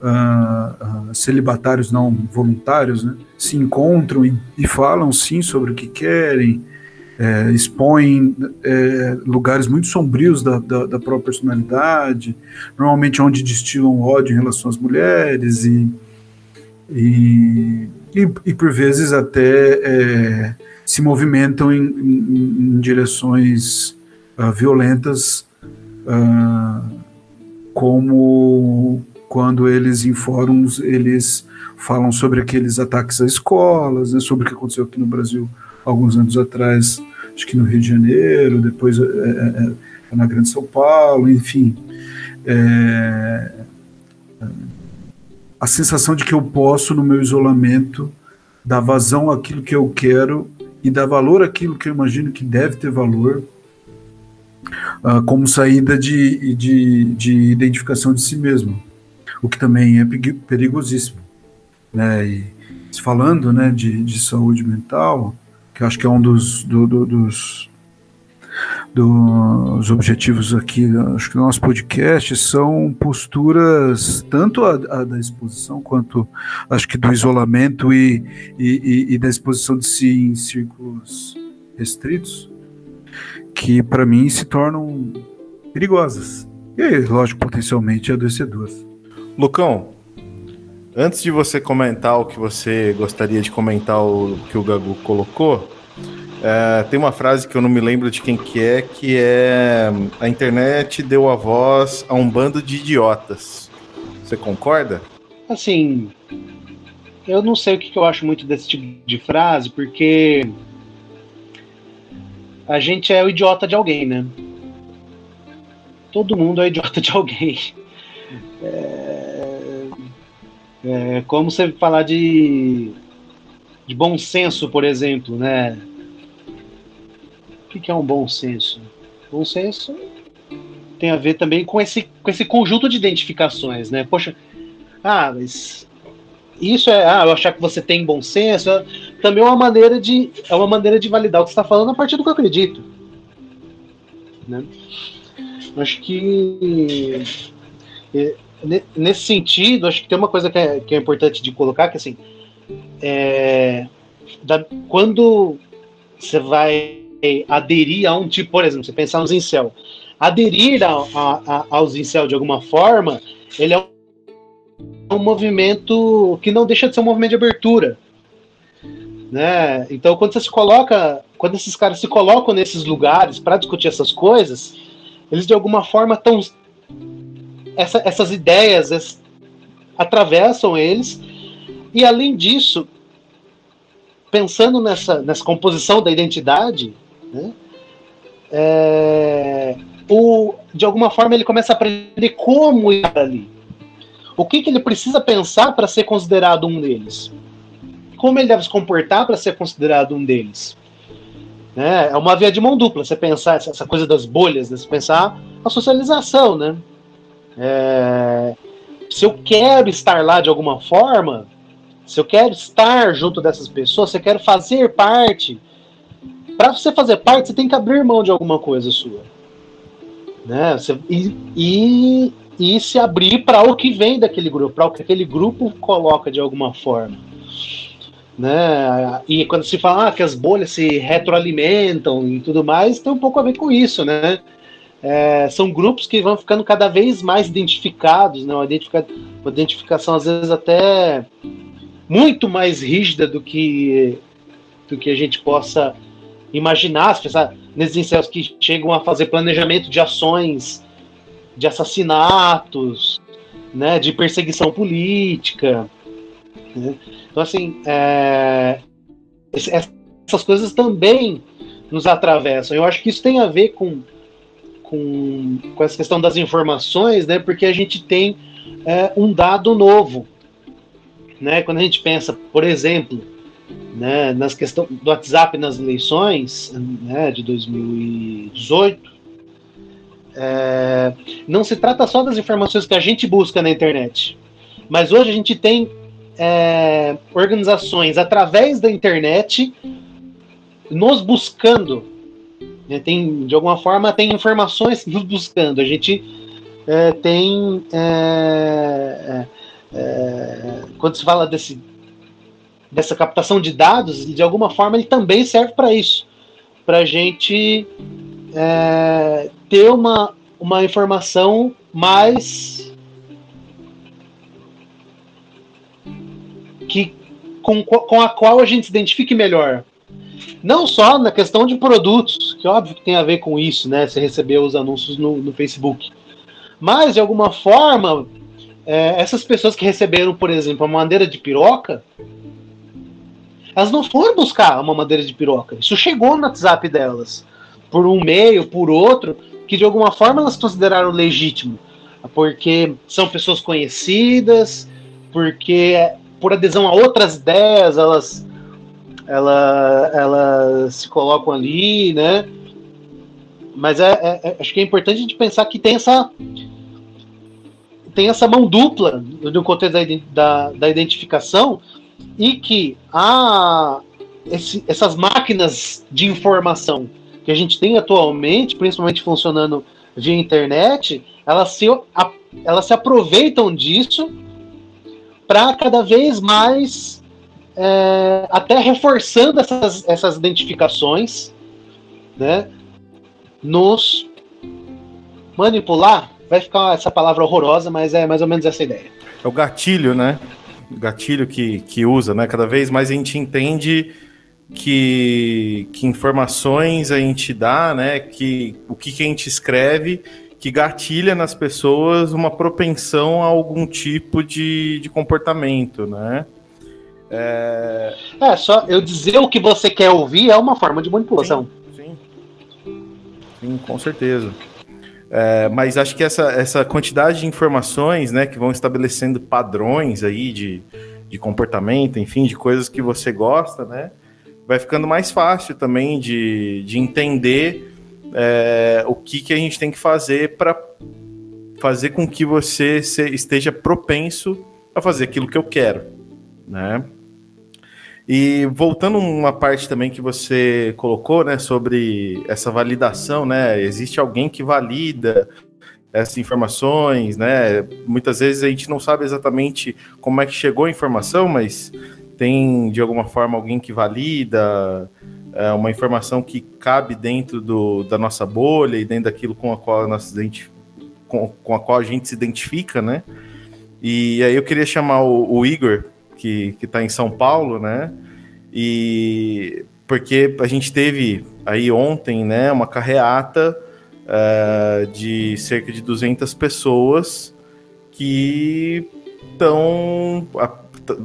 Speaker 4: uh, celibatários não voluntários né, se encontram e, e, falam sim sobre o que querem, é, expõem é, lugares muito sombrios da, da, da, própria personalidade, normalmente onde destilam ódio em relação às mulheres e, e e, e por vezes até é, se movimentam em, em, em direções uh, violentas uh, como quando eles em fóruns eles falam sobre aqueles ataques a escolas, né, sobre o que aconteceu aqui no Brasil alguns anos atrás, acho que no Rio de Janeiro, depois é, é, é na Grande São Paulo, enfim. É, a sensação de que eu posso, no meu isolamento, dar vazão àquilo que eu quero e dar valor àquilo que eu imagino que deve ter valor, uh, como saída de, de, de identificação de si mesmo, o que também é perigosíssimo. Né? E falando né, de, de saúde mental, que acho que é um dos, do, do, dos, dos objetivos aqui, acho que do nosso podcast, são posturas tanto a, a da exposição quanto acho que do isolamento e, e, e da exposição de si em círculos restritos, que para mim se tornam perigosas. E, lógico, potencialmente adoecedoras.
Speaker 1: Lucão, antes de você comentar o que você gostaria de comentar, o que o Gagu colocou, é, tem uma frase que eu não me lembro de quem que é, que é a internet deu a voz a um bando de idiotas. Você concorda?
Speaker 5: Assim, eu não sei o que eu acho muito desse tipo de frase, porque a gente é o idiota de alguém, né? Todo mundo é idiota de alguém. É, é como você falar de, de bom senso, por exemplo, né? O que é um bom senso? Bom senso tem a ver também com esse, com esse conjunto de identificações, né? Poxa, ah, mas isso é, ah, eu achar que você tem bom senso, também é uma maneira de é uma maneira de validar o que está falando a partir do que eu acredito, né? Acho que nesse sentido, acho que tem uma coisa que é, que é importante de colocar que assim, é, da, quando você vai aderir a um tipo, por exemplo, você pensar nos incel, aderir a, a, a, aos incel de alguma forma, ele é um movimento que não deixa de ser um movimento de abertura. Né? Então, quando você se coloca, quando esses caras se colocam nesses lugares para discutir essas coisas, eles de alguma forma estão. Essa, essas ideias atravessam eles, e além disso, pensando nessa, nessa composição da identidade, né? É, de alguma forma ele começa a aprender como ir ali. O que, que ele precisa pensar para ser considerado um deles? Como ele deve se comportar para ser considerado um deles? É, é uma via de mão dupla. Você pensar essa coisa das bolhas, né? você pensar a socialização, né? É, se eu quero estar lá de alguma forma, se eu quero estar junto dessas pessoas, se eu quero fazer parte para você fazer parte, você tem que abrir mão de alguma coisa sua. Né? Você, e, e, e se abrir para o que vem daquele grupo, para o que aquele grupo coloca de alguma forma. Né? E quando se fala ah, que as bolhas se retroalimentam e tudo mais, tem um pouco a ver com isso, né? É, são grupos que vão ficando cada vez mais identificados, né? uma, identifica uma identificação às vezes até muito mais rígida do que, do que a gente possa imaginar, se pensar nesses incels que chegam a fazer planejamento de ações de assassinatos, né, de perseguição política. Né? Então, assim, é, essas coisas também nos atravessam. Eu acho que isso tem a ver com, com, com essa questão das informações, né, porque a gente tem é, um dado novo. Né? Quando a gente pensa, por exemplo, né, nas questões do WhatsApp nas eleições né, de 2018, é, não se trata só das informações que a gente busca na internet, mas hoje a gente tem é, organizações através da internet nos buscando, né, tem de alguma forma tem informações nos buscando. A gente é, tem é, é, é, quando se fala desse dessa captação de dados, de alguma forma ele também serve para isso, para a gente é, ter uma, uma informação mais que com, com a qual a gente se identifique melhor. Não só na questão de produtos, que óbvio que tem a ver com isso, né? Você receber os anúncios no, no Facebook. Mas, de alguma forma, é, essas pessoas que receberam, por exemplo, a madeira de piroca, elas não foram buscar uma madeira de piroca. Isso chegou no WhatsApp delas, por um meio, por outro, que de alguma forma elas consideraram legítimo, porque são pessoas conhecidas, porque por adesão a outras ideias elas, ela, elas se colocam ali, né? Mas é, é, é, acho que é importante a gente pensar que tem essa tem essa mão dupla no contexto da, da, da identificação e que a, esse, essas máquinas de informação que a gente tem atualmente, principalmente funcionando via internet, elas se, a, elas se aproveitam disso para cada vez mais é, até reforçando essas, essas identificações, né, nos manipular. Vai ficar essa palavra horrorosa, mas é mais ou menos essa ideia.
Speaker 1: É o gatilho, né? Gatilho que, que usa, né? Cada vez mais a gente entende que, que informações a gente dá, né? Que o que, que a gente escreve que gatilha nas pessoas uma propensão a algum tipo de, de comportamento, né?
Speaker 5: É... é, só eu dizer o que você quer ouvir é uma forma de manipulação.
Speaker 1: Sim, sim, sim com certeza. É, mas acho que essa, essa quantidade de informações, né, que vão estabelecendo padrões aí de, de comportamento, enfim, de coisas que você gosta, né, vai ficando mais fácil também de, de entender é, o que, que a gente tem que fazer para fazer com que você esteja propenso a fazer aquilo que eu quero, né? E voltando uma parte também que você colocou, né, sobre essa validação, né? Existe alguém que valida essas informações, né? Muitas vezes a gente não sabe exatamente como é que chegou a informação, mas tem de alguma forma alguém que valida é, uma informação que cabe dentro do, da nossa bolha e dentro daquilo com a qual nós com, com a qual a gente se identifica, né? E aí eu queria chamar o, o Igor que está em São Paulo, né? E porque a gente teve aí ontem, né, uma carreata uh, de cerca de 200 pessoas que estão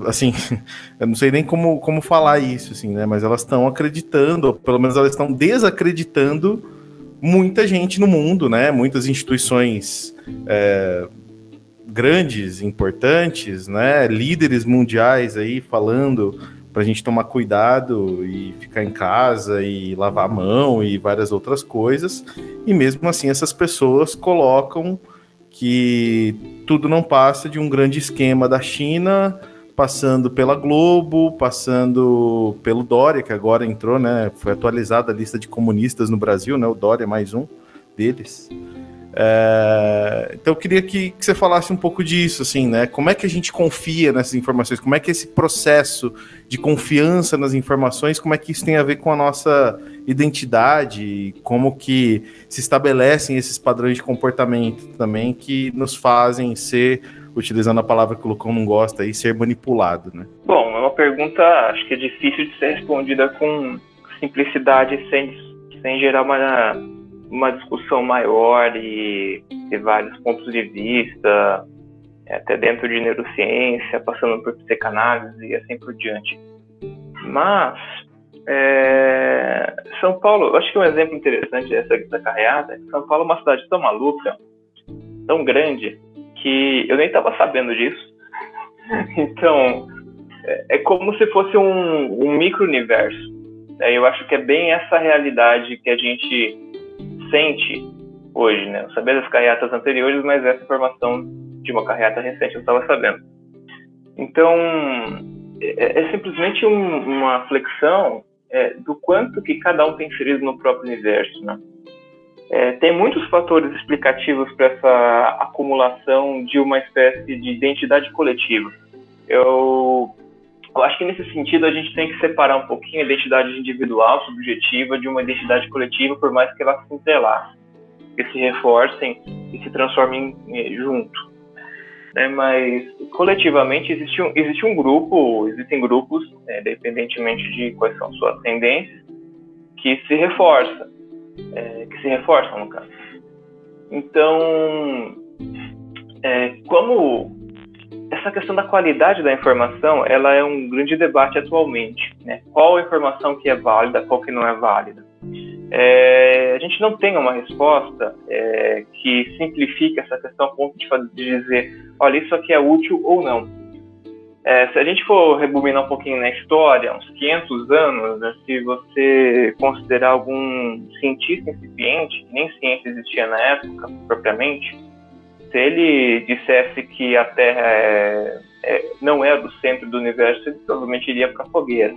Speaker 1: assim, [laughs] eu não sei nem como, como falar isso, assim, né? Mas elas estão acreditando, ou pelo menos elas estão desacreditando muita gente no mundo, né? Muitas instituições é, grandes, importantes, né, líderes mundiais aí falando para a gente tomar cuidado e ficar em casa e lavar a mão e várias outras coisas. E mesmo assim, essas pessoas colocam que tudo não passa de um grande esquema da China, passando pela Globo, passando pelo Dória, que agora entrou, né? Foi atualizada a lista de comunistas no Brasil, né? O Dória é mais um deles. É, então eu queria que, que, você falasse um pouco disso, assim, né? Como é que a gente confia nessas informações? Como é que esse processo de confiança nas informações, como é que isso tem a ver com a nossa identidade? Como que se estabelecem esses padrões de comportamento também que nos fazem ser, utilizando a palavra que o Lucão não gosta, aí, ser manipulado, né?
Speaker 2: Bom, é uma pergunta, acho que é difícil de ser respondida com simplicidade sem, sem gerar uma uma discussão maior e ter vários pontos de vista, até dentro de neurociência, passando por psicanálise e assim por diante. Mas é, São Paulo, eu acho que um exemplo interessante dessa, dessa carreata é que São Paulo é uma cidade tão maluca, tão grande, que eu nem estava sabendo disso. [laughs] Então, é, é como se fosse um, um micro-universo. É, eu acho que é bem essa realidade que a gente sente hoje, né? Eu sabia das carreatas anteriores, mas essa informação de uma carreata recente eu estava sabendo. Então, é, é simplesmente um, uma flexão é, do quanto que cada um tem inserido no próprio universo, né? É, tem muitos fatores explicativos para essa acumulação de uma espécie de identidade coletiva. Eu eu acho que nesse sentido a gente tem que separar um pouquinho a identidade individual, subjetiva, de uma identidade coletiva, por mais que elas se entrelacem, que se reforcem e se transformem eh, junto. Né? Mas coletivamente existe um, existe um grupo, existem grupos, né, independentemente de quais são suas tendências, que se reforça, é, que se reforçam no caso. Então é, como essa questão da qualidade da informação, ela é um grande debate atualmente. Né? Qual informação que é válida, qual que não é válida? É, a gente não tem uma resposta é, que simplifique essa questão a ponto de, de, dizer, olha, isso aqui é útil ou não. É, se a gente for rebobinar um pouquinho na história, uns 500 anos, né, se você considerar algum cientista incipiente, que nem ciência existia na época propriamente, se ele dissesse que a Terra é, é, não é do centro do universo, ele provavelmente iria para a fogueira,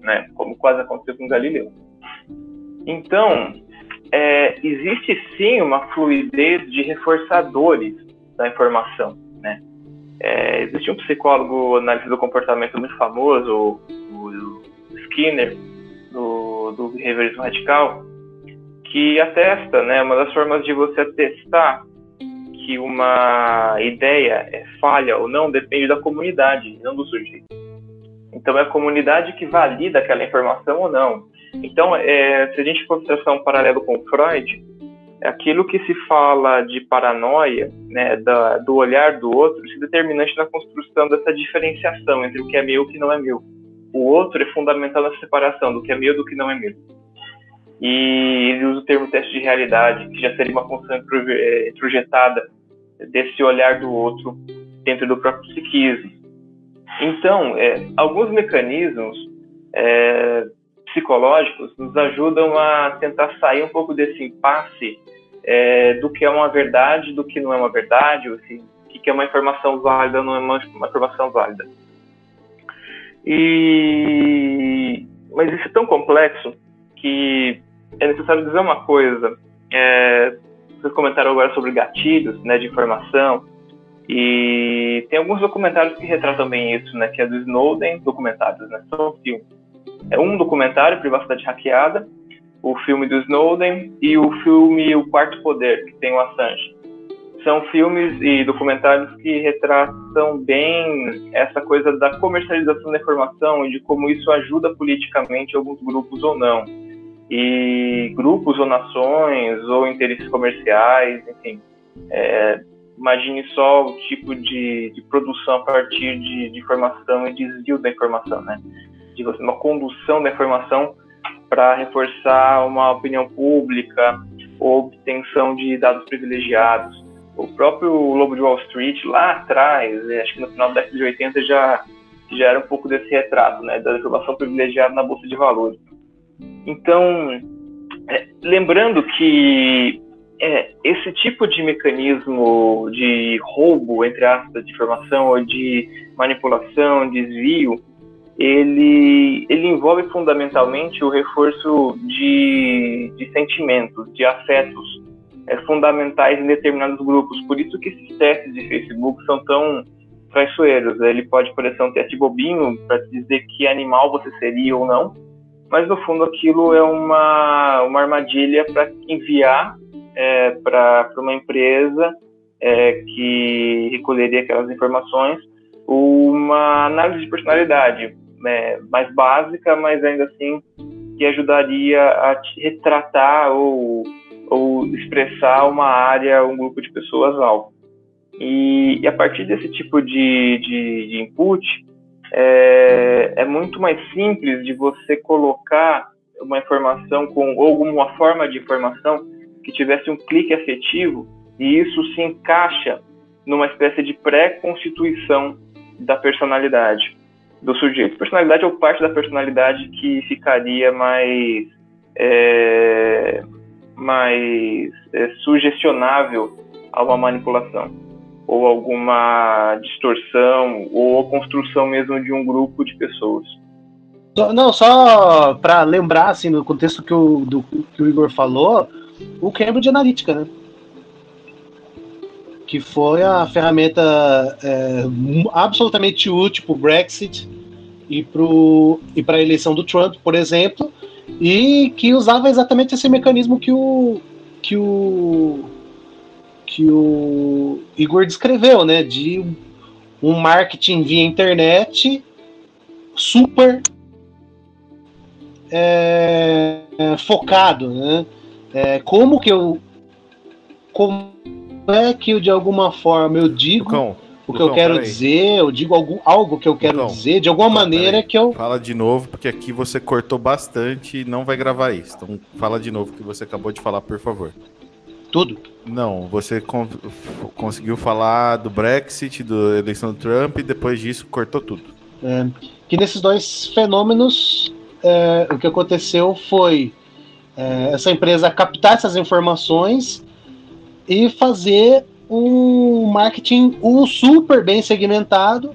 Speaker 2: né, como quase aconteceu com Galileu. Então, é, existe sim uma fluidez de reforçadores da informação. Né? É, existe um psicólogo analista do comportamento muito famoso, o, Skinner, do, do behaviorismo radical, que atesta, né, uma das formas de você testar que uma ideia é falha ou não depende da comunidade, não do sujeito. Então é a comunidade que valida aquela informação ou não. Então, é, se a gente for traçar um paralelo com Freud, é aquilo que se fala de paranoia, né, da, do olhar do outro, se determinante na construção dessa diferenciação entre o que é meu e o que não é meu. O outro é fundamental na separação do que é meu e do que não é meu. E ele usa o termo teste de realidade, que já seria uma função é, introjetada desse olhar do outro dentro do próprio psiquismo. Então, é, alguns mecanismos é, psicológicos nos ajudam a tentar sair um pouco desse impasse é, do que é uma verdade, do que não é uma verdade, assim, o que é uma informação válida não é uma, uma informação válida. E mas isso é tão complexo que é necessário dizer uma coisa. É, vocês comentaram agora sobre gatilhos, né, de informação. E tem alguns documentários que retratam bem isso, né, que é do Snowden, documentários, né, são filmes é um documentário, Privacidade Hackeada, o filme do Snowden e o filme O Quarto Poder, que tem o Assange. São filmes e documentários que retratam bem essa coisa da comercialização da informação e de como isso ajuda politicamente alguns grupos ou não. E grupos ou nações ou interesses comerciais, enfim. É, imagine só o tipo de, de produção a partir de, de informação e desvio da informação, né? de você, uma condução da informação para reforçar uma opinião pública ou obtenção de dados privilegiados. O próprio Lobo de Wall Street, lá atrás, né, acho que no final da década de 80 já, já era um pouco desse retrato, né, da informação privilegiada na Bolsa de Valores. Então, é, lembrando que é, esse tipo de mecanismo de roubo, entre aspas, de informação ou de manipulação, desvio, ele, ele envolve fundamentalmente o reforço de, de sentimentos, de afetos é, fundamentais em determinados grupos. Por isso que esses testes de Facebook são tão traiçoeiros. Ele pode parecer um teste bobinho para dizer que animal você seria ou não, mas no fundo aquilo é uma, uma armadilha para enviar é, para uma empresa é, que recolheria aquelas informações uma análise de personalidade é, mais básica, mas ainda assim que ajudaria a retratar ou, ou expressar uma área, um grupo de pessoas alvo. E, e a partir desse tipo de, de, de input, é, é, muito mais simples de você colocar uma informação com ou alguma forma de informação que tivesse um clique afetivo e isso se encaixa numa espécie de pré-constituição da personalidade do sujeito. Personalidade ou parte da personalidade que ficaria mais é, mais é, sugestionável a uma manipulação ou alguma distorção ou a construção mesmo de um grupo de pessoas.
Speaker 5: Não, só para lembrar, assim, no contexto que o, do, que o Igor falou, o Cambridge Analytica, né? Que foi a ferramenta é, absolutamente útil para o Brexit e para a eleição do Trump, por exemplo, e que usava exatamente esse mecanismo que o que o que o Igor descreveu, né, de um marketing via internet super é, focado, né? É, como que eu como é que de alguma forma eu digo Lucão, o que Lucão, eu quero dizer, eu digo algo, algo que eu quero Lucão, dizer, de alguma maneira que eu.
Speaker 1: Fala de novo, porque aqui você cortou bastante e não vai gravar isso. Então fala de novo o que você acabou de falar, por favor.
Speaker 5: Tudo?
Speaker 1: Não, você con conseguiu falar do Brexit, da eleição do Trump e depois disso cortou tudo.
Speaker 5: É, que nesses dois fenômenos, é, o que aconteceu foi é, essa empresa captar essas informações e fazer um marketing um super bem segmentado,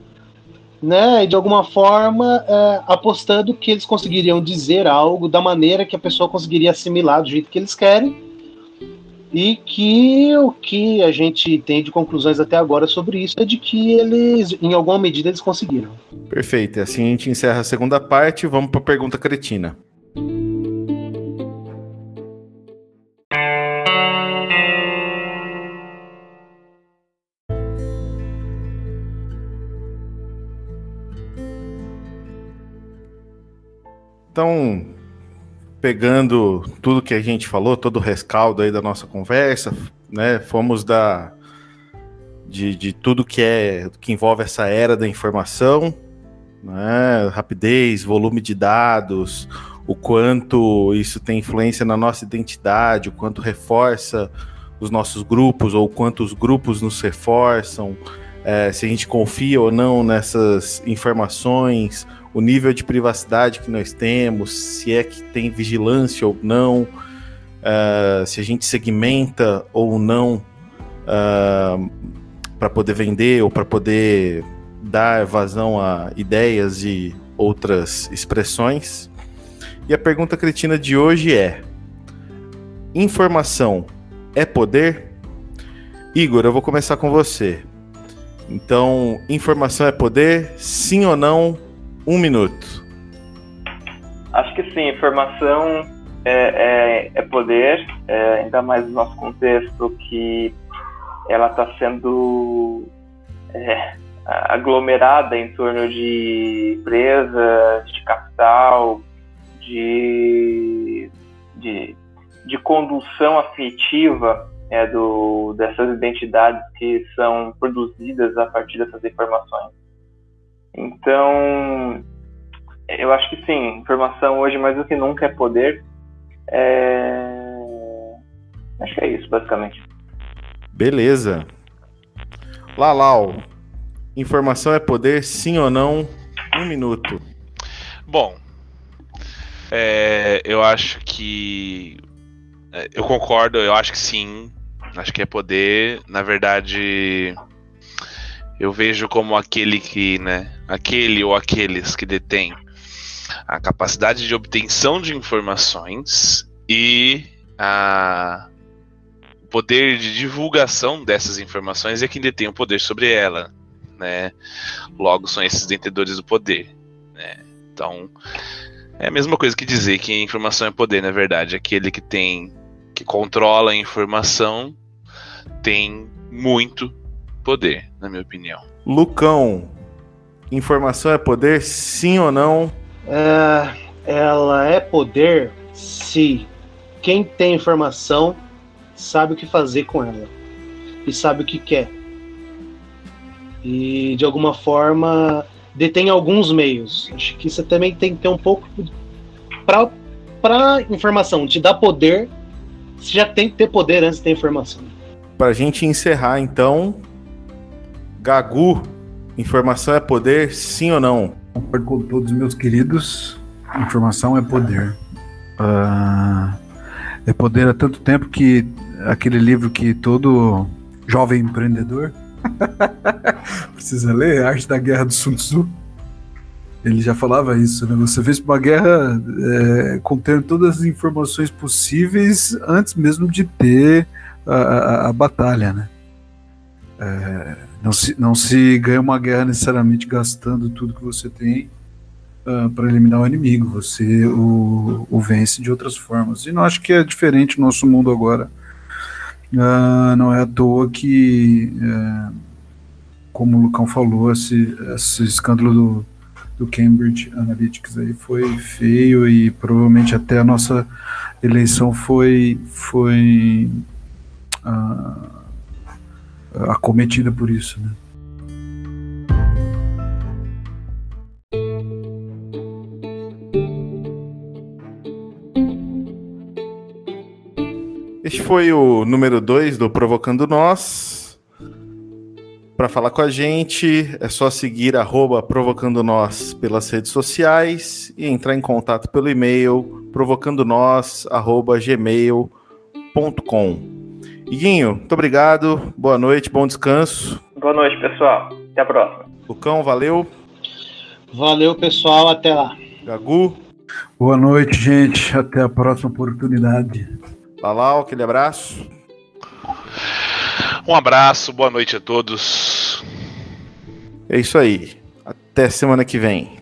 Speaker 5: né? E de alguma forma é, apostando que eles conseguiriam dizer algo da maneira que a pessoa conseguiria assimilar do jeito que eles querem. E que o que a gente tem de conclusões até agora sobre isso é de que eles, em alguma medida, eles conseguiram.
Speaker 1: Perfeito. Assim a gente encerra a segunda parte. Vamos para a pergunta cretina. Então, pegando tudo que a gente falou, todo o rescaldo aí da nossa conversa, né? Fomos da de, de tudo que é que envolve essa era da informação, né? Rapidez, volume de dados, o quanto isso tem influência na nossa identidade, o quanto reforça os nossos grupos ou quanto os grupos nos reforçam, é, se a gente confia ou não nessas informações, o nível de privacidade que nós temos, se é que tem vigilância ou não, uh, se a gente segmenta ou não uh, ah, para poder vender ou para poder dar vazão a ideias e outras expressões. E a pergunta cretina de hoje é: informação é poder? Igor, eu vou começar com você. Então, informação é poder? Sim ou não? Um minuto.
Speaker 2: Acho que sim, informação é, é, é poder, é, ainda mais no nosso contexto que ela está sendo é, aglomerada em torno de empresas, de capital, de, de, de condução afetiva é, do, dessas identidades que são produzidas a partir dessas informações. Então, eu acho que sim, informação hoje mais do que nunca é poder. É... Acho que é isso, basicamente.
Speaker 1: Beleza. Lalau, informação é poder, sim ou não? Um minuto.
Speaker 3: Bom, é, eu acho que. É, eu concordo, eu acho que sim. Acho que é poder. Na verdade, eu vejo como aquele que, né, aquele ou aqueles que detêm a capacidade de obtenção de informações e a o poder de divulgação dessas informações é quem detém o poder sobre ela, né? Logo são esses detentores do poder, né? Então é a mesma coisa que dizer que informação é poder, na verdade, aquele que tem que controla a informação tem muito poder, na minha opinião.
Speaker 1: Lucão, informação é poder, sim ou não?
Speaker 5: É, ela é poder se quem tem informação sabe o que fazer com ela e sabe o que quer. E de alguma forma detém alguns meios. Acho que você também tem que ter um pouco para para informação te dar poder, você já tem que ter poder antes de ter informação.
Speaker 1: Para a gente encerrar, então, Gagu, informação é poder, sim ou não?
Speaker 4: Concordo com todos meus queridos. Informação é poder. Uh, é poder há tanto tempo que aquele livro que todo jovem empreendedor [laughs] precisa ler, Arte da Guerra do Sun Tzu. Ele já falava isso, né? Você fez uma guerra é, contendo todas as informações possíveis antes mesmo de ter a, a, a batalha, né? É, não, se, não se ganha uma guerra necessariamente gastando tudo que você tem uh, ah, para eliminar o inimigo. Você o, o, vence de outras formas. E não acho que é diferente no nosso mundo agora. Uh, não é à toa que, uh, como o Lucão falou, esse, esse escândalo do, do Cambridge Analytics aí foi feio e provavelmente até a nossa eleição foi foi uh, acometida por isso. Né?
Speaker 1: Este foi o número 2 do Provocando Nós. Para falar com a gente, é só seguir arroba Provocando Nós pelas redes sociais e entrar em contato pelo e-mail provocandonos@gmail.com. Iguinho, muito obrigado. Boa noite, bom descanso.
Speaker 2: Boa noite, pessoal. Até a próxima.
Speaker 1: Lucão, valeu.
Speaker 5: Valeu, pessoal. Até lá.
Speaker 1: Gagu.
Speaker 4: Boa noite, gente. Até a próxima oportunidade.
Speaker 1: Lalau, aquele abraço.
Speaker 3: Um abraço, boa noite a todos.
Speaker 1: É isso aí. Até semana que vem.